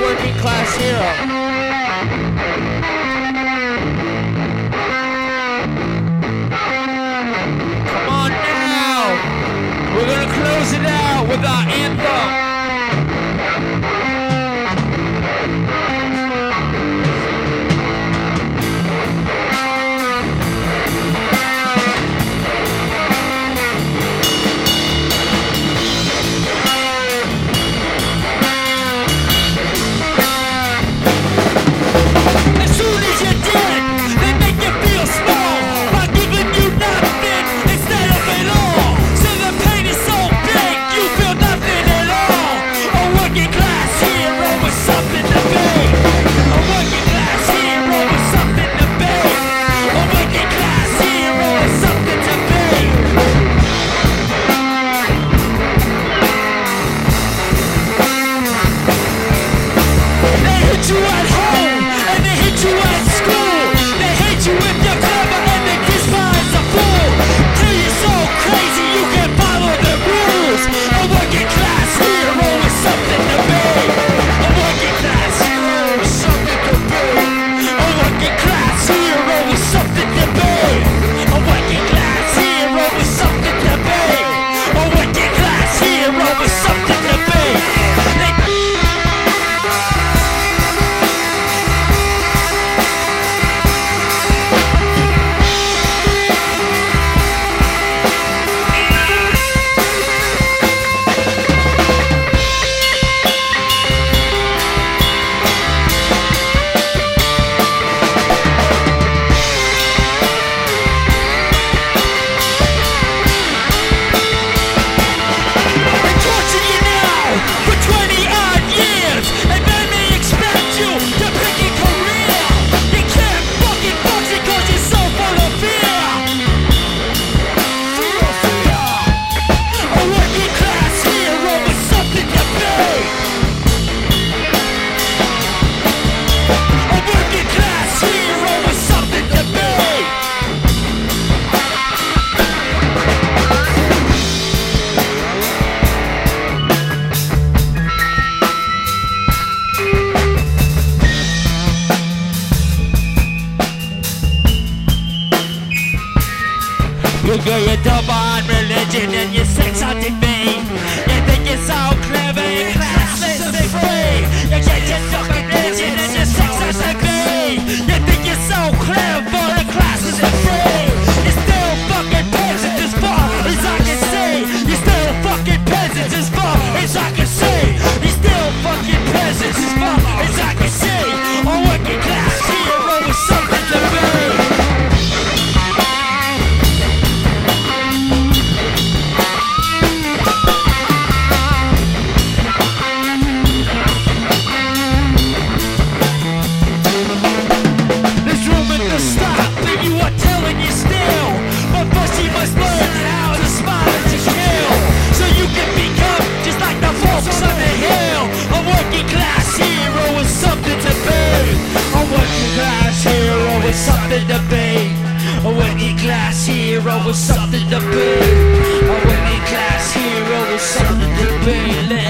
working class hero. Come on now. We're gonna close it out with our anthem. You get your double on religion and your sex hunting me. You think you're so clever and classless and free. You get your double religion and your sex hunting me. You think you're so clever and classless and free. You're still fucking peasants as far as I can see. You're still fucking peasants as far as I can see. You're still fucking peasants as far as I can see. A working class hero with something something to be. A working class hero with something to be. A working class hero with something to be.